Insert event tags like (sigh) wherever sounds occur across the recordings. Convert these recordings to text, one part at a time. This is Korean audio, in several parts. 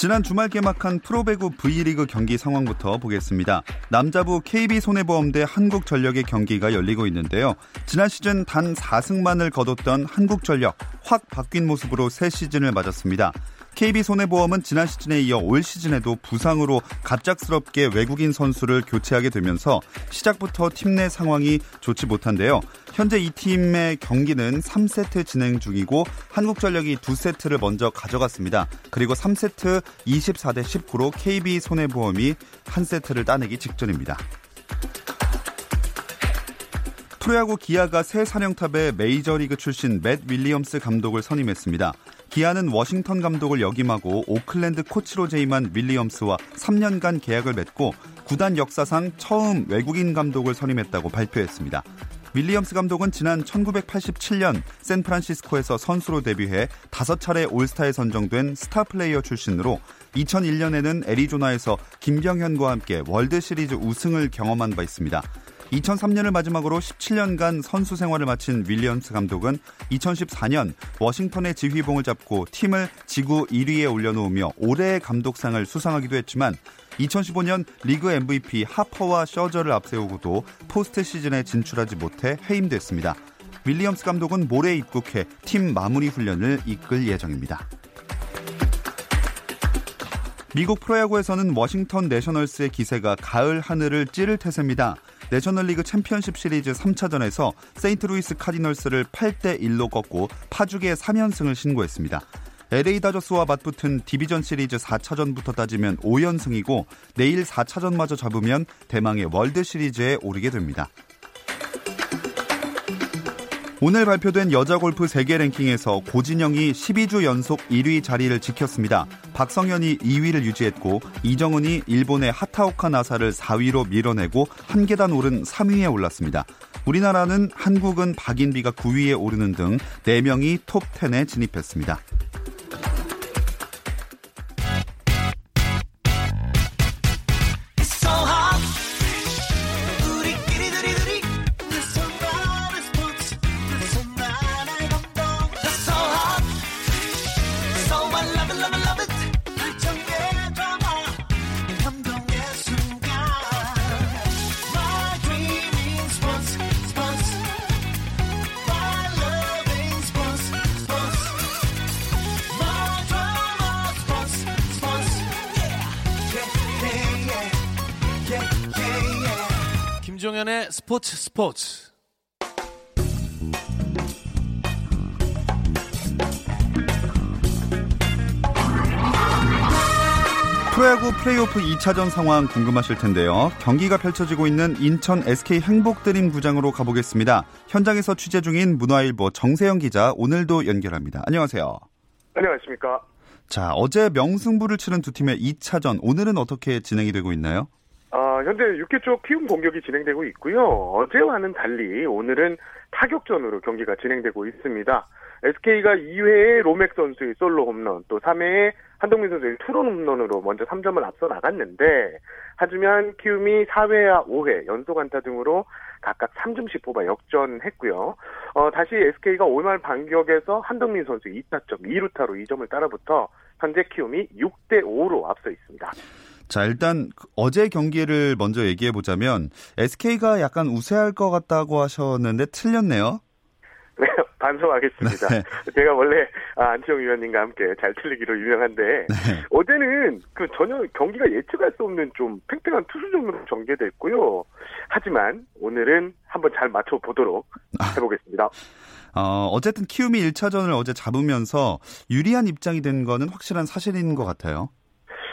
지난 주말 개막한 프로배구 V리그 경기 상황부터 보겠습니다. 남자부 KB손해보험 대 한국전력의 경기가 열리고 있는데요. 지난 시즌 단 4승만을 거뒀던 한국전력 확 바뀐 모습으로 새 시즌을 맞았습니다. KB손해보험은 지난 시즌에 이어 올 시즌에도 부상으로 갑작스럽게 외국인 선수를 교체하게 되면서 시작부터 팀 내 상황이 좋지 못한데요. 현재 이 팀의 경기는 3세트 진행 중이고 한국전력이 2세트를 먼저 가져갔습니다. 그리고 3세트 24대 19로 KB손해보험이 한 세트를 따내기 직전입니다. 프로야구 기아가 새 사령탑에 메이저리그 출신 맷 윌리엄스 감독을 선임했습니다. 기아는 워싱턴 감독을 역임하고 오클랜드 코치로 재임한 윌리엄스와 3년간 계약을 맺고 구단 역사상 처음 외국인 감독을 선임했다고 발표했습니다. 윌리엄스 감독은 지난 1987년 샌프란시스코에서 선수로 데뷔해 5차례 올스타에 선정된 스타 플레이어 출신으로 2001년에는 애리조나에서 김병현과 함께 월드 시리즈 우승을 경험한 바 있습니다. 2003년을 마지막으로 17년간 선수 생활을 마친 윌리엄스 감독은 2014년 워싱턴의 지휘봉을 잡고 팀을 지구 1위에 올려놓으며 올해의 감독상을 수상하기도 했지만 2015년 리그 MVP 하퍼와 셔저를 앞세우고도 포스트 시즌에 진출하지 못해 해임됐습니다. 윌리엄스 감독은 모레 입국해 팀 마무리 훈련을 이끌 예정입니다. 미국 프로야구에서는 워싱턴 내셔널스의 기세가 가을 하늘을 찌를 태세입니다. 내셔널리그 챔피언십 시리즈 3차전에서 세인트루이스 카디널스를 8대 1로 꺾고 파죽의 3연승을 신고했습니다. LA 다저스와 맞붙은 디비전 시리즈 4차전부터 따지면 5연승이고 내일 4차전마저 잡으면 대망의 월드 시리즈에 오르게 됩니다. 오늘 발표된 여자 골프 세계 랭킹에서 고진영이 12주 연속 1위 자리를 지켰습니다. 박성현이 2위를 유지했고 이정은이 일본의 하타오카 나사를 4위로 밀어내고 한 계단 오른 3위에 올랐습니다. 우리나라는 한국은 박인비가 9위에 오르는 등 4명이 톱 10에 진입했습니다. 김종현의 스포츠 스포츠. 프로야구 플레이오프 2차전 상황 궁금하실 텐데요. 경기가 펼쳐지고 있는 인천 SK 행복드림 구장으로 가보겠습니다. 현장에서 취재 중인 문화일보 정세영 기자 오늘도 연결합니다. 안녕하세요. 안녕하십니까. 자, 어제 명승부를 치른 두 팀의 2차전 오늘은 어떻게 진행이 되고 있나요? 아, 현재 6회 초 키움 공격이 진행되고 있고요. 어제와는 달리 오늘은 타격전으로 경기가 진행되고 있습니다. SK가 2회에 로맥 선수의 솔로 홈런, 또 3회에 한동민 선수의 투런 홈런으로 먼저 3점을 앞서 나갔는데, 하지만 키움이 4회와 5회 연속 안타 등으로 각각 3점씩 뽑아 역전했고요. 어, 다시 SK가 5말 반격에서 한동민 선수 2타점 2루타로 2점을 따라붙어 현재 키움이 6대 5로 앞서 있습니다. 자, 일단 어제 경기를 먼저 얘기해 보자면 SK가 약간 우세할 것 같다고 하셨는데 틀렸네요. 네, (laughs) 반성하겠습니다. 네. 제가 원래 아, 안치홍 위원님과 함께 잘 틀리기로 유명한데 네. 어제는 그 전혀 경기가 예측할 수 없는 좀 팽팽한 투수전으로 전개됐고요. 하지만 오늘은 한번 잘 맞춰 보도록 아. 해보겠습니다. 어, 어쨌든 키움이 1차전을 어제 잡으면서 유리한 입장이 된 거는 확실한 사실인 것 같아요.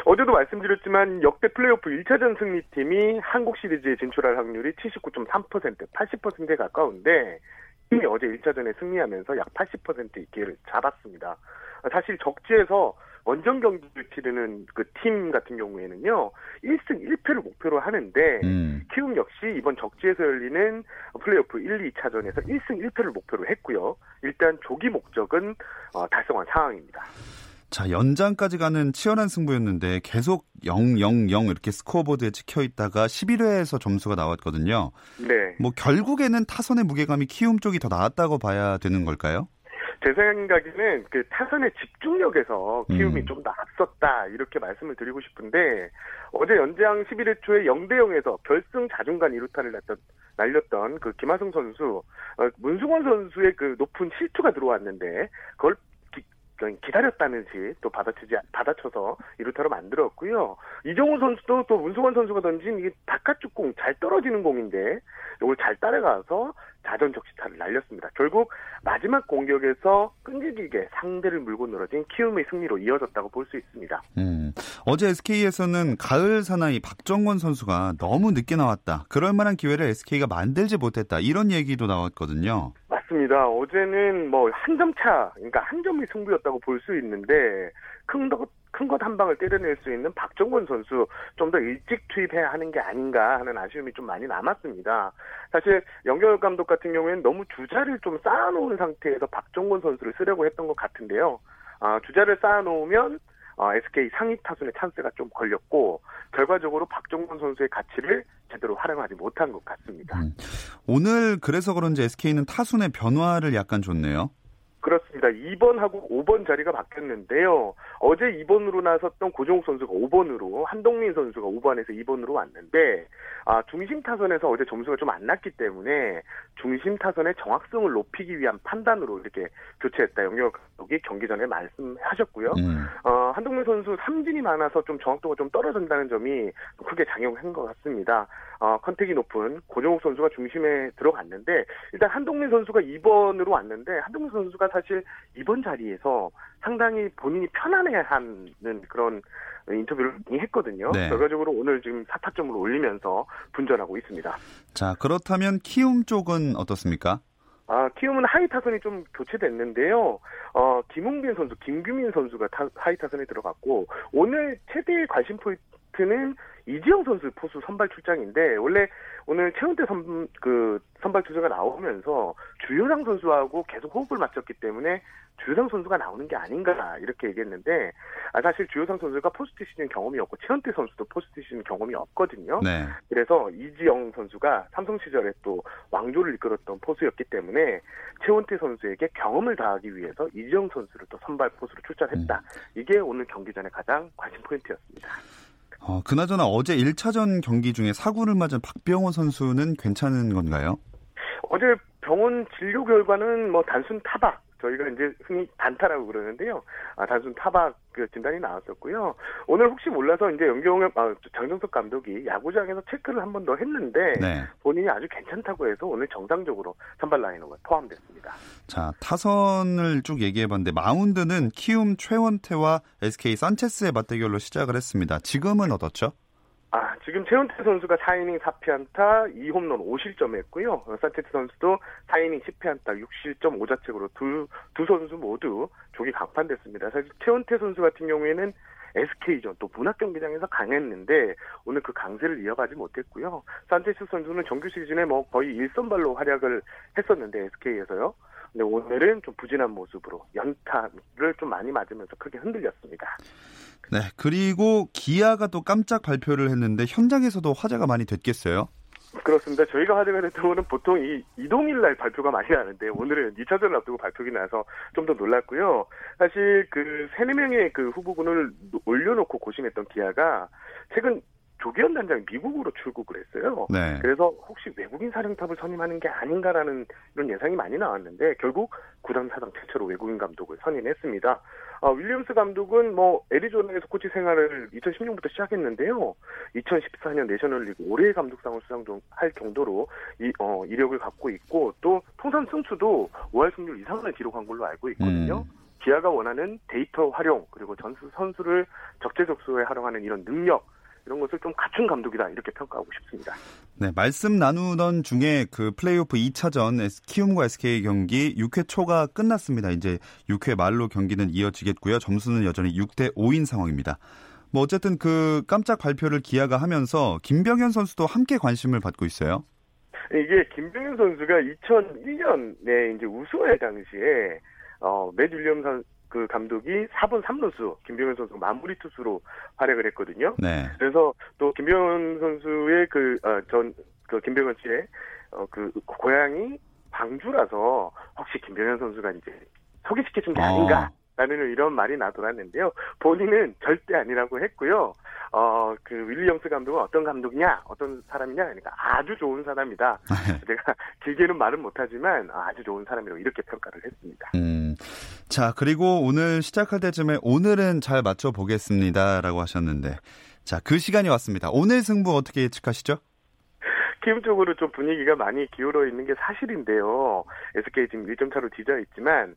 어제도 말씀드렸지만 역대 플레이오프 1차전 승리팀이 한국 시리즈에 진출할 확률이 79.3%, 80%에 가까운데 팀이 어제 1차전에 승리하면서 약 80%의 기회를 잡았습니다. 사실 적지에서 원정 경기를 치르는 그 팀 같은 경우에는요, 1승 1패를 목표로 하는데, 음. 키움 역시 이번 적지에서 열리는 플레이오프 1, 2차전에서 1승 1패를 목표로 했고요. 일단 조기 목적은 어, 달성한 상황입니다. 자, 연장까지 가는 치열한 승부였는데 계속 0, 0, 0 이렇게 스코어보드에 찍혀 있다가 11회에서 점수가 나왔거든요. 네. 뭐 결국에는 타선의 무게감이 키움 쪽이 더 나았다고 봐야 되는 걸까요? 제 생각에는 그 타선의 집중력에서 키움이 음. 좀더 앞섰다 이렇게 말씀을 드리고 싶은데 어제 연장 11회 초에 0대 0에서 결승 자중간 2루타를 났던 날렸던 그 김하성 선수 어, 문승원 선수의 그 높은 실투가 들어왔는데 그걸 기다렸다는지 또 받아치지 받아쳐서 이루타로 만들었고요. 이정우 선수도 또 문승원 선수가 던진 이게 바깥쪽 공 잘 떨어지는 공인데 이걸 잘 따라가서 자전 적시타를 날렸습니다. 결국 마지막 공격에서 끈질기게 상대를 물고 늘어진 키움의 승리로 이어졌다고 볼 수 있습니다. 음, 어제 SK에서는 가을 사나이 박정원 선수가 너무 늦게 나왔다. 그럴 만한 기회를 SK가 만들지 못했다. 이런 얘기도 나왔거든요. 맞습니다. 어제는 뭐 한 점 차, 그러니까 한 점이 승부였다고 볼 수 있는데 큰 것, 큰것 한 방을 때려낼 수 있는 박정권 선수 좀 더 일찍 투입해야 하는 게 아닌가 하는 아쉬움이 좀 많이 남았습니다. 사실 영경혁 감독 같은 경우에는 너무 주자를 좀 쌓아놓은 상태에서 박정권 선수를 쓰려고 했던 것 같은데요. 아, 주자를 쌓아놓으면 어, SK 상위 타순의 찬스가 좀 걸렸고 결과적으로 박종건 선수의 가치를 제대로 활용하지 못한 것 같습니다. 음. 오늘 그래서 그런지 SK는 타순의 변화를 약간 줬네요. 그렇습니다. 2번하고 5번 자리가 바뀌었는데요. 어제 2번으로 나섰던 고종욱 선수가 5번으로, 한동민 선수가 5번에서 2번으로 왔는데, 아, 중심 타선에서 어제 점수가 좀 안 났기 때문에 중심 타선의 정확성을 높이기 위한 판단으로 이렇게 교체했다. 영역 감독이 경기 전에 말씀하셨고요. 음. 어, 한동민 선수 삼진이 많아서 좀 정확도가 좀 떨어진다는 점이 크게 작용한 것 같습니다. 어, 컨택이 높은 고종욱 선수가 중심에 들어갔는데, 일단 한동민 선수가 2번으로 왔는데, 한동민 선수가 사실 이번 자리에서 상당히 본인이 편안해하는 그런 인터뷰를 했거든요. 네. 결과적으로 오늘 지금 4타점을 올리면서 분전하고 있습니다. 자, 그렇다면 키움 쪽은 어떻습니까? 아, 키움은 하위 타선이 좀 교체됐는데요. 어, 김웅빈 선수, 김규민 선수가 타, 하위 타선에 들어갔고, 오늘 최대의 관심 포인트는 이지영 선수 포수 선발 출장인데, 원래 오늘 최원태 선, 그, 선발 투수가 나오면서 주효상 선수하고 계속 호흡을 맞췄기 때문에 주효상 선수가 나오는 게 아닌가 이렇게 얘기했는데 아, 사실 주효상 선수가 포스트 시즌 경험이 없고 최원태 선수도 포스트 시즌 경험이 없거든요. 네. 그래서 이지영 선수가 삼성 시절에 또 왕조를 이끌었던 포수였기 때문에 최은태 선수에게 경험을 다하기 위해서 이지영 선수를 또 선발 포수로 출전했다. 음. 이게 오늘 경기 전에 가장 관심 포인트였습니다. 어, 그나저나 어제 1차전 경기 중에 사고를 맞은 박병호 선수는 괜찮은 건가요? 어제 병원 진료 결과는 뭐 단순 타박 저희가 이제 흔히 단타라고 그러는데요. 아, 단순 타박 그 진단이 나왔었고요. 오늘 혹시 몰라서 이제 연경영 아, 장정석 감독이 야구장에서 체크를 한 번 더 했는데 네. 본인이 아주 괜찮다고 해서 오늘 정상적으로 선발 라인업에 포함됐습니다. 자 타선을 쭉 얘기해봤는데 마운드는 키움 최원태와 SK 산체스의 맞대결로 시작을 했습니다. 지금은 어떻죠? 아, 지금 최은태 선수가 4이닝 4피안타 2홈런 5실점 했고요. 산체스 선수도 4이닝 10피안타 6실점 5자책으로 두, 두 선수 모두 조기 강판됐습니다. 사실 최은태 선수 같은 경우에는 SK전 또 문학 경기장에서 강했는데 오늘 그 강세를 이어가지 못했고요. 산체스 선수는 정규 시즌에 뭐 거의 1선발로 활약을 했었는데 SK에서요. 근데 오늘은 좀 부진한 모습으로 연타를 좀 많이 맞으면서 크게 흔들렸습니다. 네, 그리고 기아가 또 깜짝 발표를 했는데 현장에서도 화제가 많이 됐겠어요? 그렇습니다. 저희가 화제가 됐던 거는 보통 이 이동일 날 발표가 많이 나는데 오늘은 2차전을 앞두고 발표가 나서 좀 더 놀랐고요. 사실 그 세네 명의 그 후보군을 올려놓고 고심했던 기아가 최근 조기현 단장이 미국으로 출국을 했어요. 네. 그래서 혹시 외국인 사령탑을 선임하는 게 아닌가라는 이런 예상이 많이 나왔는데 결국 구단 사상 최초로 외국인 감독을 선임했습니다. 어, 윌리엄스 감독은 뭐 애리조나에서 코치 생활을 2016년부터 시작했는데요. 2014년 내셔널리그 올해의 감독상을 수상할 정도로 이, 어, 이력을 갖고 있고 또 통산 승수도 5할 승률 이상을 기록한 걸로 알고 있거든요. 음. 기아가 원하는 데이터 활용 그리고 전수 선수를 적재적소에 활용하는 이런 능력 이런 것을 좀 갖춘 감독이다 이렇게 평가하고 싶습니다. 네, 말씀 나누던 중에 그 플레이오프 2차전 키움과 SK 경기 6회 초가 끝났습니다. 이제 6회 말로 경기는 이어지겠고요. 점수는 여전히 6대 5인 상황입니다. 뭐 어쨌든 그 깜짝 발표를 기아가 하면서 김병현 선수도 함께 관심을 받고 있어요. 이게 김병현 선수가 2001년에 이제 우승할 당시에 어, 맷 윌리엄 선, 그 감독이 4번 3루수 김병현 선수 마무리 투수로 활약을 했거든요. 네. 그래서 또 김병현 선수의 그전그 어, 그 김병현 씨의 어, 그 고향이 광주라서 혹시 김병현 선수가 이제 소개시켜준 게 아닌가 라는 이런 말이 나돌았는데요. 본인은 절대 아니라고 했고요. 어, 그 윌리엄스 감독은 어떤 감독이냐, 어떤 사람이냐, 그러니까 아주 좋은 사람이다. (laughs) 제가 길게는 말은 못하지만 아주 좋은 사람이라고 이렇게 평가를 했습니다. 음, 자 그리고 오늘 시작할 때쯤에 오늘은 잘 맞춰 보겠습니다라고 하셨는데, 자 그 시간이 왔습니다. 오늘 승부 어떻게 예측하시죠? 기본적으로 좀 분위기가 많이 기울어 있는 게 사실인데요. SK 지금 1점 차로 뒤져 있지만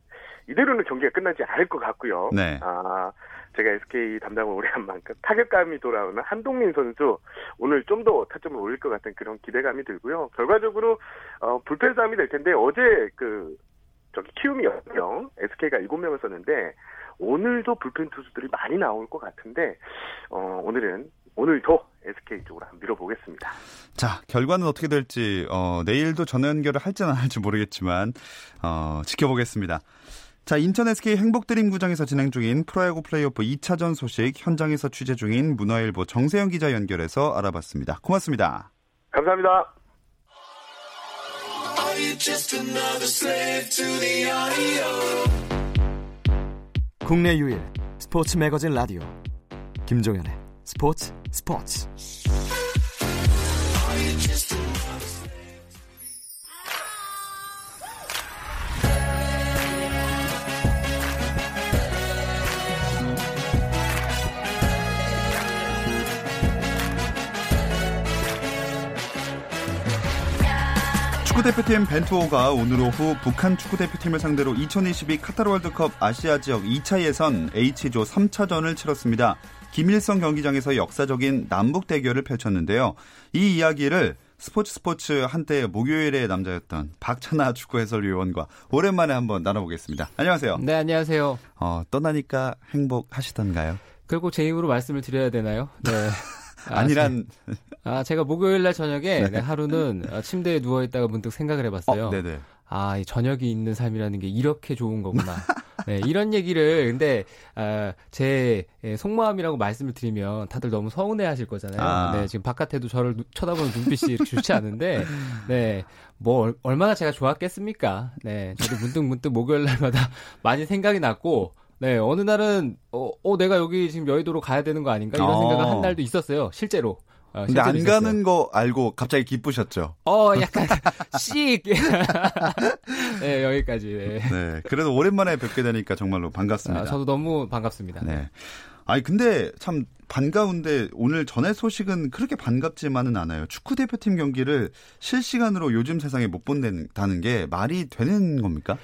이대로는 경기가 끝나지 않을 것 같고요. 네. 아, 제가 SK 담당을 오래 한 만큼 타격감이 돌아오는 한동민 선수 오늘 좀 더 타점을 올릴 것 같은 그런 기대감이 들고요. 결과적으로 어, 불펜 싸움이 될 텐데 어제 그 저기 키움이 6명, SK가 7명을 썼는데 오늘도 불펜 투수들이 많이 나올 것 같은데 어, 오늘은 오늘도 SK 쪽으로 한번 밀어보겠습니다. 자, 결과는 어떻게 될지 어, 내일도 전화 연결을 할지는 안 할지 모르겠지만 어, 지켜보겠습니다. 자, 인천 SK 행복드림 구장에서 진행 중인 프로야구 플레이오프 2차전 소식 현장에서 취재 중인 문화일보 정세영 기자 연결해서 알아봤습니다. 고맙습니다. 감사합니다. 국내 유일 스포츠 매거진 라디오. 김종현의 스포츠 스포츠 축구대표팀 벤투호가 오늘 오후 북한 축구대표팀을 상대로 2022 카타르 월드컵 아시아 지역 2차 예선 H조 3차전을 치렀습니다. 김일성 경기장에서 역사적인 남북 대결을 펼쳤는데요. 이 이야기를 스포츠 스포츠 한때 목요일의 남자였던 박찬아 축구 해설위원과 오랜만에 한번 나눠보겠습니다. 안녕하세요. 네, 안녕하세요. 어, 떠나니까 행복하시던가요? 결국 제 입으로 말씀을 드려야 되나요? 네. (laughs) 아, 니란 아, 제가 목요일 날 저녁에 네. 네, 하루는 침대에 누워 있다가 문득 생각을 해봤어요. 어, 네네. 아, 이 저녁이 있는 삶이라는 게 이렇게 좋은 거구나. 네, 이런 얘기를 근데 아, 제 예, 속마음이라고 말씀을 드리면 다들 너무 서운해 하실 거잖아요. 아. 네, 지금 바깥에도 저를 쳐다보는 눈빛이 (laughs) 좋지 않은데 네. 뭐 얼마나 제가 좋았겠습니까? 네. 저도 문득 문득 목요일 날마다 (laughs) 많이 생각이 났고 네, 어느 날은 어, 어, 내가 여기 지금 여의도로 가야 되는 거 아닌가 이런 어. 생각을 한 날도 있었어요. 실제로. 어, 근데 안 있었어요. 가는 거 알고 갑자기 기쁘셨죠? 어, 약간 (laughs) 씩. (laughs) 네, 여기까지. 네. 네. 그래도 오랜만에 뵙게 되니까 정말로 반갑습니다. 아, 저도 너무 반갑습니다. 네. 아니 근데 참 반가운데 오늘 전해 소식은 그렇게 반갑지만은 않아요. 축구 대표팀 경기를 실시간으로 요즘 세상에 못 본다는 게 말이 되는 겁니까?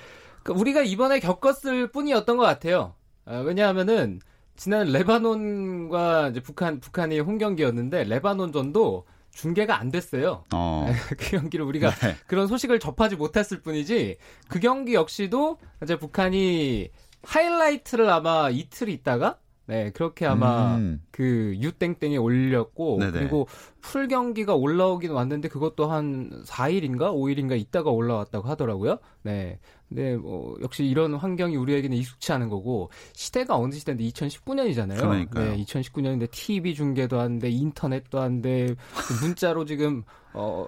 그러니까 우리가 이번에 겪었을 뿐이었던 것 같아요. 어, 왜냐하면은 지난 레바논과 이제 북한 북한이 홈 경기였는데 레바논전도 중계가 안 됐어요. 어. (laughs) 그 경기를 우리가 네. 그런 소식을 접하지 못했을 뿐이지 그 경기 역시도 이제 북한이 하이라이트를 아마 이틀 있다가 네, 그렇게 아마 음. 그 유땡땡에 올렸고 네네. 그리고 풀 경기가 올라오긴 왔는데 그것도 한 4일인가 5일인가 있다가 올라왔다고 하더라고요. 네. 근데 뭐 역시 이런 환경이 우리에게는 익숙치 않은 거고 시대가 어느 시대인데 2019년이잖아요. 그러니까요. 네, 2019년인데 TV 중계도 안 돼, 인터넷도 안 돼, 문자로 지금 어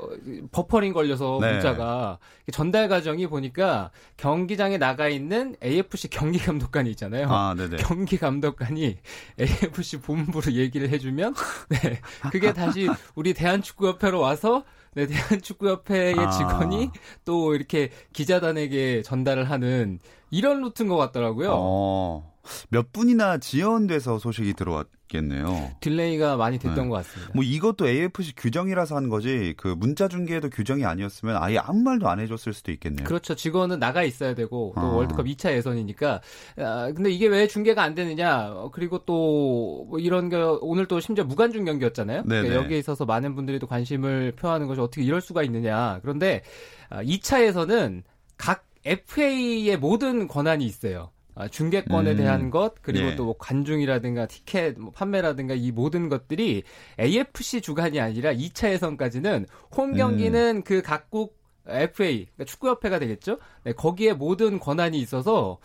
버퍼링 걸려서 네. 문자가 전달 과정이 보니까 경기장에 나가 있는 AFC 경기 감독관이 있잖아요. 아, 경기 감독관이 AFC 본부로 얘기를 해주면 네 그게 다시 우리 대한축구협회로 와서 네, 대한축구협회의 아. 직원이 또 이렇게 기자단에게 전달을 하는 이런 루트인 것 같더라고요. 어. 몇 분이나 지연돼서 소식이 들어왔겠네요. delay가 많이 됐던 네. 것 같습니다. 뭐 이것도 AFC 규정이라서 하는 거지 그 문자 중계에도 규정이 아니었으면 아예 아무 말도 안 해줬을 수도 있겠네요. 그렇죠. 직원은 나가 있어야 되고 또 아. 월드컵 2차 예선이니까. 아, 근데 이게 왜 중계가 안 되느냐? 그리고 또 뭐 이런 게 오늘 또 심지어 무관중 경기였잖아요. 그러니까 여기에 있어서 많은 분들이 또 관심을 표하는 것이 어떻게 이럴 수가 있느냐. 그런데 2차에서는 아, 각 FA의 모든 권한이 있어요. 아, 중계권에 음. 대한 것 그리고 예. 또뭐 관중이라든가 티켓 뭐 판매라든가 이 모든 것들이 AFC 주관이 아니라 2차 예선까지는 홈 경기는 음. 그 각국 FA 그러니까 축구협회가 되겠죠. 네, 거기에 모든 권한이 있어서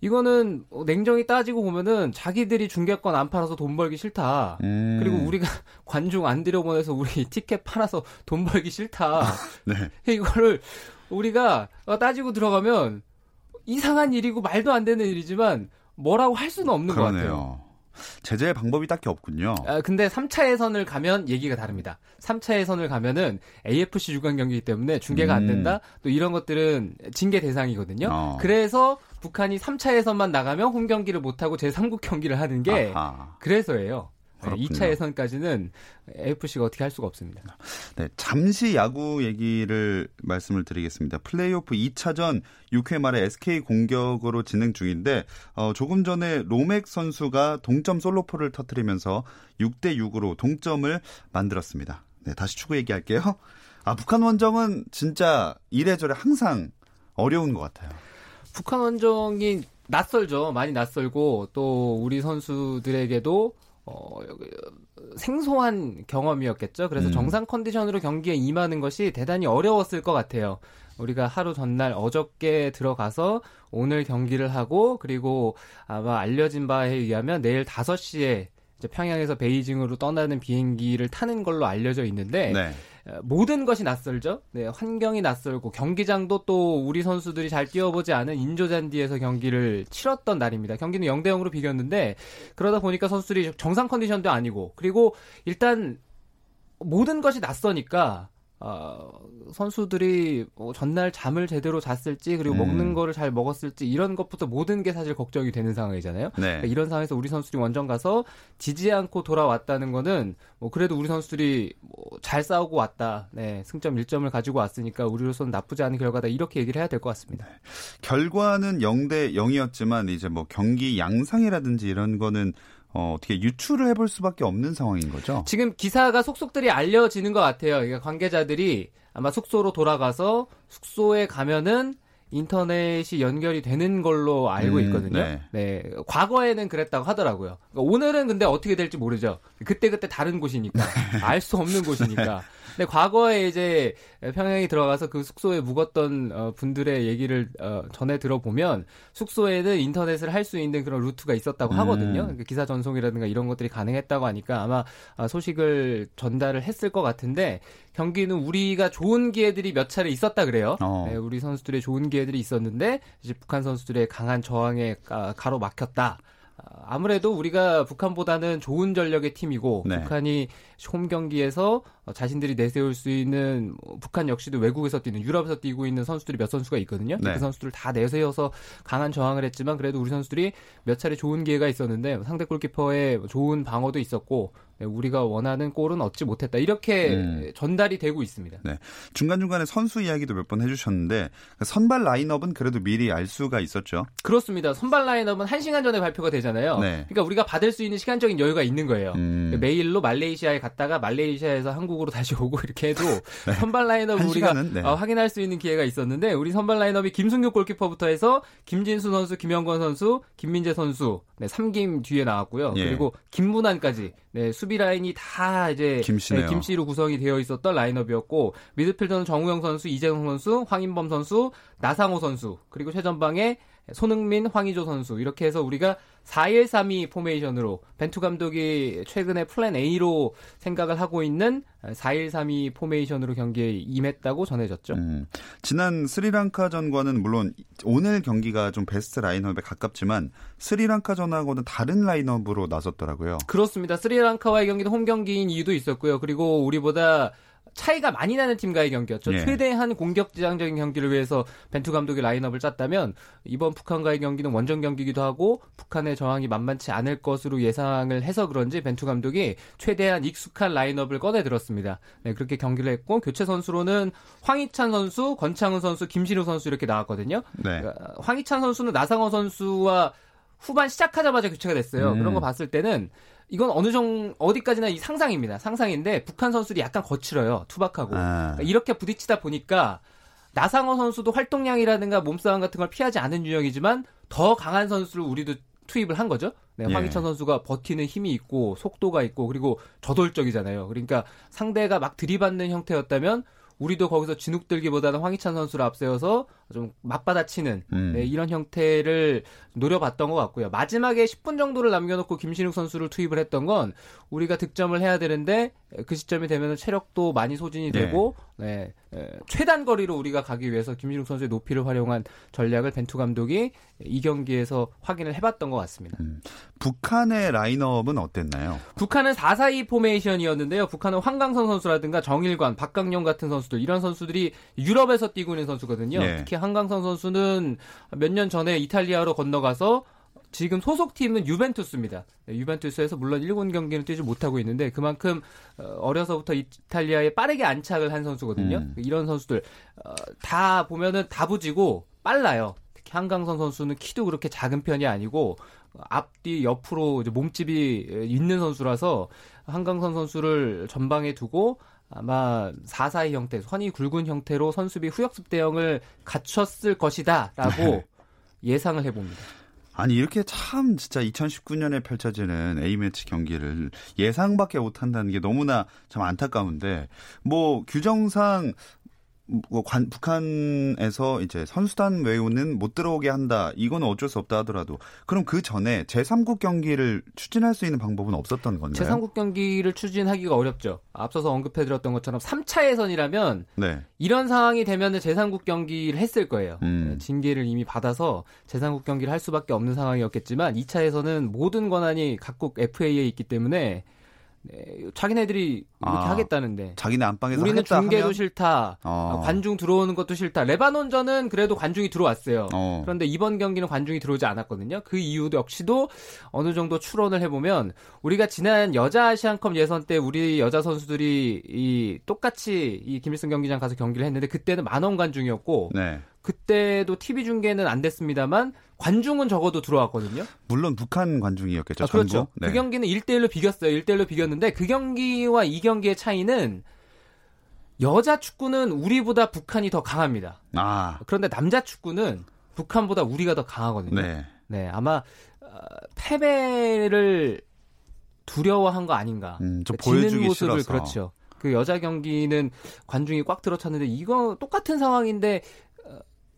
이거는 냉정히 따지고 보면은 자기들이 중계권 안 팔아서 돈 벌기 싫다. 음. 그리고 우리가 (laughs) 관중 안 들여보내서 우리 (laughs) 티켓 팔아서 돈 벌기 싫다. (laughs) 네. 이거를 우리가 따지고 들어가면 이상한 일이고 말도 안 되는 일이지만 뭐라고 할 수는 없는 그러네요. 것 같아요. 제재 방법이 딱히 없군요. 아, 근데 3차 예선을 가면 얘기가 다릅니다. 3차 예선을 가면은 AFC 주관 경기이기 때문에 중계가 음. 안 된다. 또 이런 것들은 징계 대상이거든요. 어. 그래서 북한이 3차 예선만 나가면 홈 경기를 못 하고 제3국 경기를 하는 게 아하. 그래서예요. 그렇군요. 2차 예선까지는 AFC가 어떻게 할 수가 없습니다. 네, 잠시 야구 얘기를 말씀을 드리겠습니다. 플레이오프 2차전 6회 말에 SK 공격으로 진행 중인데 어, 조금 전에 로맥 선수가 동점 솔로포를 터뜨리면서 6대 6으로 동점을 만들었습니다. 네, 다시 축구 얘기할게요. 아, 북한 원정은 진짜 이래저래 항상 어려운 것 같아요. 북한 원정이 낯설죠. 많이 낯설고 또 우리 선수들에게도 어, 생소한 경험이었겠죠. 그래서 음. 정상 컨디션으로 경기에 임하는 것이 대단히 어려웠을 것 같아요. 우리가 하루 전날 어저께 들어가서 오늘 경기를 하고 그리고 아마 알려진 바에 의하면 내일 5시에 이제 평양에서 베이징으로 떠나는 비행기를 타는 걸로 알려져 있는데 네. 모든 것이 낯설죠. 네, 환경이 낯설고 경기장도 또 우리 선수들이 잘 뛰어보지 않은 인조잔디에서 경기를 치렀던 날입니다. 경기는 0대 0으로 비겼는데 그러다 보니까 선수들이 정상 컨디션도 아니고 그리고 일단 모든 것이 낯서니까 어, 선수들이 뭐 전날 잠을 제대로 잤을지 그리고 음. 먹는 거를 잘 먹었을지 이런 것부터 모든 게 사실 걱정이 되는 상황이잖아요. 네. 그러니까 이런 상황에서 우리 선수들이 원정 가서 지지 않고 돌아왔다는 거는 뭐 그래도 우리 선수들이 뭐 잘 싸우고 왔다. 네, 승점 1점을 가지고 왔으니까 우리로서는 나쁘지 않은 결과다. 이렇게 얘기를 해야 될 것 같습니다. 네. 결과는 0대 0이었지만 이제 뭐 경기 양상이라든지 이런 거는 어, 어떻게 유출을 해볼 수밖에 없는 상황인 거죠? 지금 기사가 속속들이 알려지는 것 같아요. 그러니까 관계자들이 아마 숙소로 돌아가서 숙소에 가면은 인터넷이 연결이 되는 걸로 알고 음, 있거든요. 음, 네. 네. 과거에는 그랬다고 하더라고요. 그러니까 오늘은 근데 어떻게 될지 모르죠. 그때그때 그때 다른 곳이니까. (laughs) 알 수 없는 곳이니까. 근데 과거에 이제 평양에 들어가서 그 숙소에 묵었던 어, 분들의 얘기를 어, 전해 들어보면 숙소에는 인터넷을 할 수 있는 그런 루트가 있었다고 음. 하거든요. 그 기사 전송이라든가 이런 것들이 가능했다고 하니까 아마 어, 소식을 전달을 했을 것 같은데 경기는 우리가 좋은 기회들이 몇 차례 있었다 그래요. 어. 네, 우리 선수들의 좋은 기회들이 있었는데 이제 북한 선수들의 강한 저항에 가로막혔다. 아무래도 우리가 북한보다는 좋은 전력의 팀이고 네. 북한이 홈 경기에서 자신들이 내세울 수 있는 뭐 북한 역시도 외국에서 뛰는 유럽에서 뛰고 있는 선수들이 몇 선수가 있거든요. 네. 그 선수들을 다 내세워서 강한 저항을 했지만 그래도 우리 선수들이 몇 차례 좋은 기회가 있었는데 상대 골키퍼의 좋은 방어도 있었고 네, 우리가 원하는 골은 얻지 못했다. 이렇게 음. 전달이 되고 있습니다. 네. 중간중간에 선수 이야기도 몇 번 해주셨는데 선발 라인업은 그래도 미리 알 수가 있었죠. 그렇습니다. 선발 라인업은 1시간 전에 발표가 되잖아요. 네. 그러니까 우리가 받을 수 있는 시간적인 여유가 있는 거예요. 음. 메일로 말레이시아에 갔다가 말레이시아에서 한국으로 다시 오고 이렇게 해도 (laughs) 네. 선발 라인업 우리가 네. 어, 확인할 수 있는 기회가 있었는데 우리 선발 라인업이 김승규 골키퍼부터 해서 김진수 선수, 김영권 선수, 김민재 선수 네, 3김 뒤에 나왔고요. 예. 그리고 김문환까지 네, 수비 라인이 다 이제 네, 김씨로 구성이 되어 있었던 라인업이었고 미드필더는 정우영 선수, 이재성 선수, 황인범 선수, 나상호 선수 그리고 최전방에 손흥민, 황의조 선수 이렇게 해서 우리가 4-1-3-2 포메이션으로 벤투 감독이 최근에 plan A로 생각을 하고 있는 4-1-3-2 포메이션으로 경기에 임했다고 전해졌죠. 음, 지난 스리랑카전과는 물론 오늘 경기가 좀 베스트 라인업에 가깝지만 스리랑카전하고는 다른 라인업으로 나섰더라고요. 그렇습니다. 스리랑카와의 경기도 홈 경기인 이유도 있었고요. 그리고 우리보다 차이가 많이 나는 팀과의 경기였죠. 예. 최대한 공격지향적인 경기를 위해서 벤투 감독이 라인업을 짰다면 이번 북한과의 경기는 원정 경기기도 하고 북한의 저항이 만만치 않을 것으로 예상을 해서 그런지 벤투 감독이 최대한 익숙한 라인업을 꺼내 들었습니다. 네, 그렇게 경기를 했고 교체 선수로는 황희찬 선수, 권창훈 선수, 김신우 선수 이렇게 나왔거든요. 네. 그러니까 황희찬 선수는 나상호 선수와 후반 시작하자마자 교체가 됐어요. 음. 그런 거 봤을 때는 이건 어느 정도 어디까지나 이 상상입니다. 상상인데 북한 선수들이 약간 거칠어요. 투박하고 아. 그러니까 이렇게 부딪히다 보니까 나상호 선수도 활동량이라든가 몸싸움 같은 걸 피하지 않은 유형이지만 더 강한 선수를 우리도 투입을 한 거죠. 네, 예. 황희찬 선수가 버티는 힘이 있고 속도가 있고 그리고 저돌적이잖아요. 그러니까 상대가 막 들이받는 형태였다면 우리도 거기서 진욱들기보다는 황희찬 선수를 앞세워서 좀 맞받아치는 음. 네, 이런 형태를 노려봤던 것 같고요. 마지막에 10분 정도를 남겨놓고 김신욱 선수를 투입을 했던 건 우리가 득점을 해야 되는데 그 시점이 되면 체력도 많이 소진이 네. 되고 네, 에, 최단 거리로 우리가 가기 위해서 김신욱 선수의 높이를 활용한 전략을 벤투 감독이 이 경기에서 확인을 해봤던 것 같습니다. 북한의 라인업은 어땠나요? 북한은 4-4-2 포메이션이었는데요. 북한은 황강선 선수라든가 정일관, 박강용 같은 선수들 이런 선수들이 유럽에서 뛰고 있는 선수거든요. 예. 특히 황강선 선수는 몇 년 전에 이탈리아로 건너가서 지금 소속팀은 유벤투스입니다. 네, 유벤투스에서 물론 일본 경기는 뛰지 못하고 있는데 그만큼 어, 어려서부터 이탈리아에 빠르게 안착을 한 선수거든요. 음. 이런 선수들 어, 다 보면은 다부지고 빨라요. 특히 한강선 선수는 키도 그렇게 작은 편이 아니고 앞뒤 옆으로 몸집이 있는 선수라서 한강선 선수를 전방에 두고 아마 4-4-2 형태, 선이 굵은 형태로 선수비 후역습 대응을 갖췄을 것이다라고 네. (laughs) 예상을 해봅니다. 아니 이렇게 참 진짜 2019년에 펼쳐지는 A매치 경기를 예상밖에 못한다는 게 너무나 참 안타까운데 뭐 규정상 뭐 관- 북한에서 이제 선수단 외우는 못 들어오게 한다 이거는 어쩔 수 없다 하더라도 그럼 그 전에 제3국 경기를 추진할 수 있는 방법은 없었던 건가요? 제3국 경기를 추진하기가 어렵죠. 앞서서 언급해 드렸던 것처럼 3차 예선이라면 네. 이런 상황이 되면은 제3국 경기를 했을 거예요. 음. 네, 징계를 이미 받아서 제3국 경기를 할 수밖에 없는 상황이었겠지만 2차에서는 모든 권한이 각국 FA에 있기 때문에 네, 자기네들이 이렇게 아, 하겠다는데 자기네 안방에서 우리는 중계도 하면 싫다. 어. 관중 들어오는 것도 싫다. 레바논전은 그래도 관중이 들어왔어요. 어. 그런데 이번 경기는 관중이 들어오지 않았거든요. 그 이유도 역시도 어느 정도 추론을 해보면 우리가 지난 여자 아시안컵 예선 때 우리 여자 선수들이 이 똑같이 이 김일성 경기장 가서 경기를 했는데 그때는 만원 관중이었고 네. 그때도 TV 중계는 안 됐습니다만 관중은 적어도 들어왔거든요. 물론 북한 관중이었겠죠. 아, 그렇죠. 네. 그 경기는 1대1로 비겼어요. 1대1로 비겼는데 그 경기와 이 경기의 차이는 여자 축구는 우리보다 북한이 더 강합니다. 아. 그런데 남자 축구는 북한보다 우리가 더 강하거든요. 네. 네, 아마 어, 패배를 두려워한 거 아닌가. 음, 좀 그러니까 지는 모습을 싫어서. 그렇죠. 그 여자 경기는 관중이 꽉 들어찼는데 이거 똑같은 상황인데 어,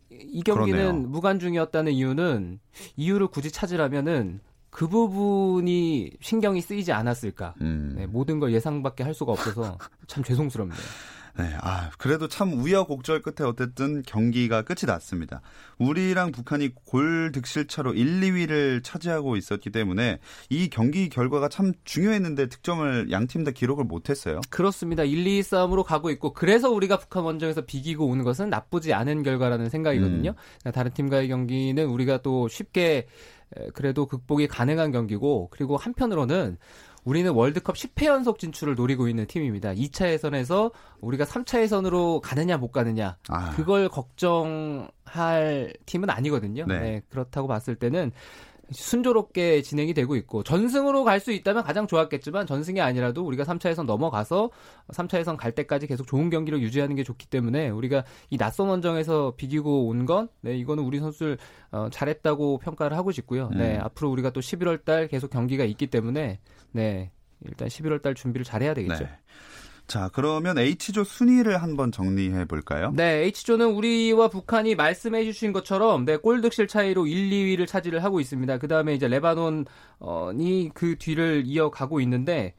이 경기는 그러네요. 무관중이었다는 이유는 이유를 굳이 찾으라면은 그 부분이 신경이 쓰이지 않았을까. 음. 네, 모든 걸 예상밖에 할 수가 없어서 참 죄송스럽네요. (laughs) 네, 아, 그래도 참 우여곡절 끝에 어쨌든 경기가 끝이 났습니다. 우리랑 북한이 골 득실차로 1, 2위를 차지하고 있었기 때문에 이 경기 결과가 참 중요했는데 득점을 양 팀 다 기록을 못했어요. 그렇습니다. 1, 2 싸움으로 가고 있고 그래서 우리가 북한 원정에서 비기고 오는 것은 나쁘지 않은 결과라는 생각이거든요. 그러니까 다른 팀과의 경기는 우리가 또 쉽게 에, 그래도 극복이 가능한 경기고 그리고 한편으로는 우리는 월드컵 10회 연속 진출을 노리고 있는 팀입니다. 2차 예선에서 우리가 3차 예선으로 가느냐 못 가느냐 아, 그걸 걱정할 팀은 아니거든요. 네. 네, 그렇다고 봤을 때는 순조롭게 진행이 되고 있고 전승으로 갈 수 있다면 가장 좋았겠지만 전승이 아니라도 우리가 3차에선 넘어가서 3차에선 갈 때까지 계속 좋은 경기를 유지하는 게 좋기 때문에 우리가 이 낯선 원정에서 비기고 온건 네, 이거는 우리 선수들 어, 잘했다고 평가를 하고 싶고요. 네, 음. 앞으로 우리가 또 11월 달 계속 경기가 있기 때문에 네. 일단 11월 달 준비를 잘해야 되겠죠. 네. 자, 그러면 H조 순위를 한번 정리해 볼까요? 네, H조는 우리와 북한이 말씀해 주신 것처럼 네, 골 득실 차이로 1, 2위를 차지를 하고 있습니다. 그다음에 이제 레바논이 그 뒤를 이어가고 있는데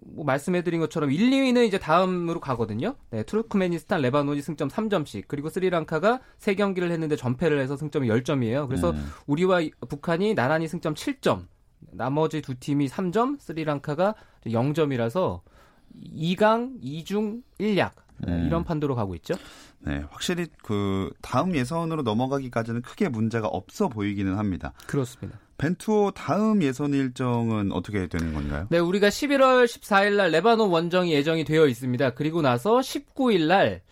뭐 말씀해 드린 것처럼 1, 2위는 이제 다음으로 가거든요. 네, 투르크메니스탄, 레바논이 승점 3점씩. 그리고 스리랑카가 3 경기를 했는데 전패를 해서 승점이 0점이에요. 그래서 음. 우리와 이- 북한이 나란히 승점 7점. 나머지 두 팀이 3점, 스리랑카가 0점이라서 2강, 2중, 1약 음. 이런 판도로 가고 있죠. 네, 확실히 그 다음 예선으로 넘어가기까지는 크게 문제가 없어 보이기는 합니다. 그렇습니다. 벤투호 다음 예선 일정은 어떻게 되는 건가요? 네, 우리가 11월 14일 날 레바논 원정이 예정이 되어 있습니다. 그리고 나서 19일 날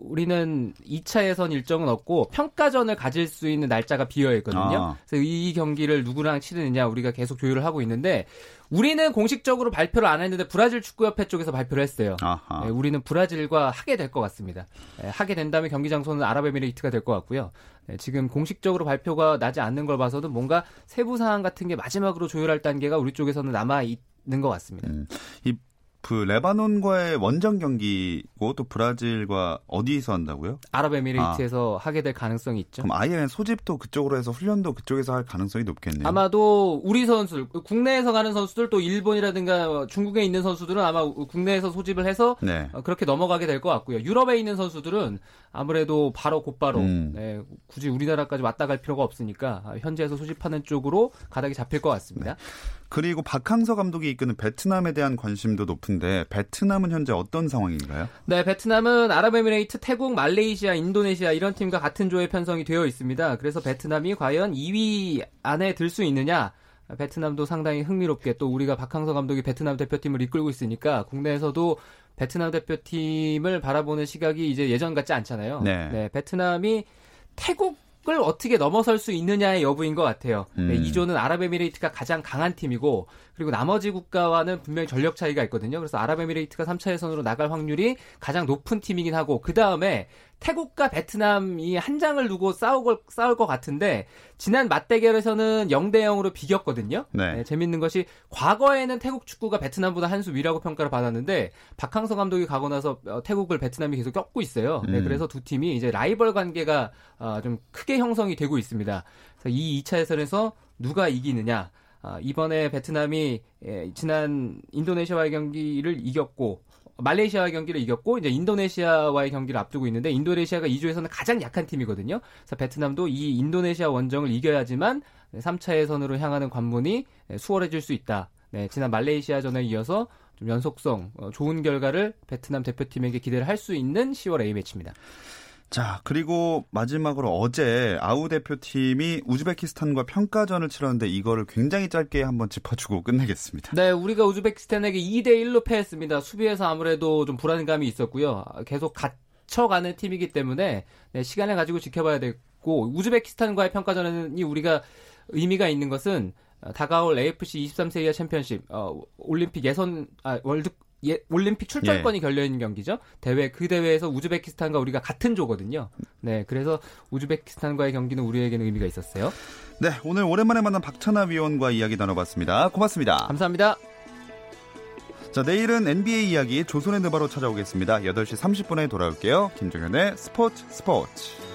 우리는 2차 예선 일정은 없고 평가전을 가질 수 있는 날짜가 비어 있거든요. 아. 그래서 이 경기를 누구랑 치르느냐 우리가 계속 조율을 하고 있는데 우리는 공식적으로 발표를 안 했는데 브라질 축구협회 쪽에서 발표를 했어요. 네, 우리는 브라질과 하게 될 것 같습니다. 네, 하게 된다면 경기 장소는 아랍에미레이트가 될 것 같고요. 네, 지금 공식적으로 발표가 나지 않는 걸 봐서도 뭔가 세부 사항 같은 게 마지막으로 조율할 단계가 우리 쪽에서는 남아 있는 것 같습니다. 음, 이 그 레바논과의 원정 경기고 또 브라질과 어디서 한다고요? 아랍에미레이트에서 아. 하게 될 가능성이 있죠. 그럼 아예 소집도 그쪽으로 해서 훈련도 그쪽에서 할 가능성이 높겠네요. 아마도 우리 선수들 국내에서 가는 선수들 또 일본이라든가 중국에 있는 선수들은 아마 국내에서 소집을 해서 네. 어, 그렇게 넘어가게 될 것 같고요. 유럽에 있는 선수들은 아무래도 바로 곧바로 음. 네, 굳이 우리나라까지 왔다 갈 필요가 없으니까 현지에서 소집하는 쪽으로 가닥이 잡힐 것 같습니다. 네. 그리고 박항서 감독이 이끄는 베트남에 대한 관심도 높은데 베트남은 현재 어떤 상황인가요? 네, 베트남은 아랍에미레이트, 태국, 말레이시아, 인도네시아 이런 팀과 같은 조에 편성이 되어 있습니다. 그래서 베트남이 과연 2위 안에 들 수 있느냐? 베트남도 상당히 흥미롭게 또 우리가 박항서 감독이 베트남 대표팀을 이끌고 있으니까 국내에서도 베트남 대표팀을 바라보는 시각이 이제 예전 같지 않잖아요. 네, 네 베트남이 태국 을 어떻게 넘어설 수 있느냐의 여부인 것 같아요. 음. 네, 이조는 아랍에미레이트가 가장 강한 팀이고 그리고 나머지 국가와는 분명히 전력 차이가 있거든요. 그래서 아랍에미레이트가 3차 예선으로 나갈 확률이 가장 높은 팀이긴 하고 그 다음에 태국과 베트남이 한 장을 두고 싸우고, 싸울 것 같은데 지난 맞대결에서는 0대 0으로 비겼거든요. 네. 네, 재밌는 것이 과거에는 태국 축구가 베트남보다 한 수 위라고 평가를 받았는데 박항서 감독이 가고 나서 어, 태국을 베트남이 계속 꺾고 있어요. 네, 음. 그래서 두 팀이 이제 라이벌 관계가 어, 좀 크게 형성이 되고 있습니다. 그래서 이 2차 예선에서 누가 이기느냐. 아, 이번에 베트남이 예, 지난 인도네시아와의 경기를 이겼고 말레이시아와의 경기를 이겼고 이제 인도네시아와의 경기를 앞두고 있는데 인도네시아가 2조에서는 가장 약한 팀이거든요. 그래서 베트남도 이 인도네시아 원정을 이겨야지만 3차 예선으로 향하는 관문이 수월해질 수 있다. 네, 지난 말레이시아전에 이어서 좀 연속성 어, 좋은 결과를 베트남 대표팀에게 기대를 할 수 있는 10월 A 매치입니다. 자, 그리고 마지막으로 어제 아우 대표팀이 우즈베키스탄과 평가전을 치렀는데 이거를 굉장히 짧게 한번 짚어주고 끝내겠습니다. 네, 우리가 우즈베키스탄에게 2대 1로 패했습니다. 수비에서 아무래도 좀 불안감이 있었고요. 계속 갇혀가는 팀이기 때문에 네, 시간을 가지고 지켜봐야 되고 우즈베키스탄과의 평가전이 우리가 의미가 있는 것은 다가올 AFC 23세 이하 챔피언십 어, 올림픽 예선 아, 월드 예, 올림픽 출전권이 예. 걸려 있는 경기죠. 대회 그 대회에서 우즈베키스탄과 우리가 같은 조거든요. 네, 그래서 우즈베키스탄과의 경기는 우리에게는 의미가 있었어요. 네, 오늘 오랜만에 만난 박찬하 위원과 이야기 나눠봤습니다. 고맙습니다. 감사합니다. 자, 내일은 NBA 이야기 조선의 느바로 찾아오겠습니다. 8시 30분에 돌아올게요. 김종현의 스포츠 스포츠.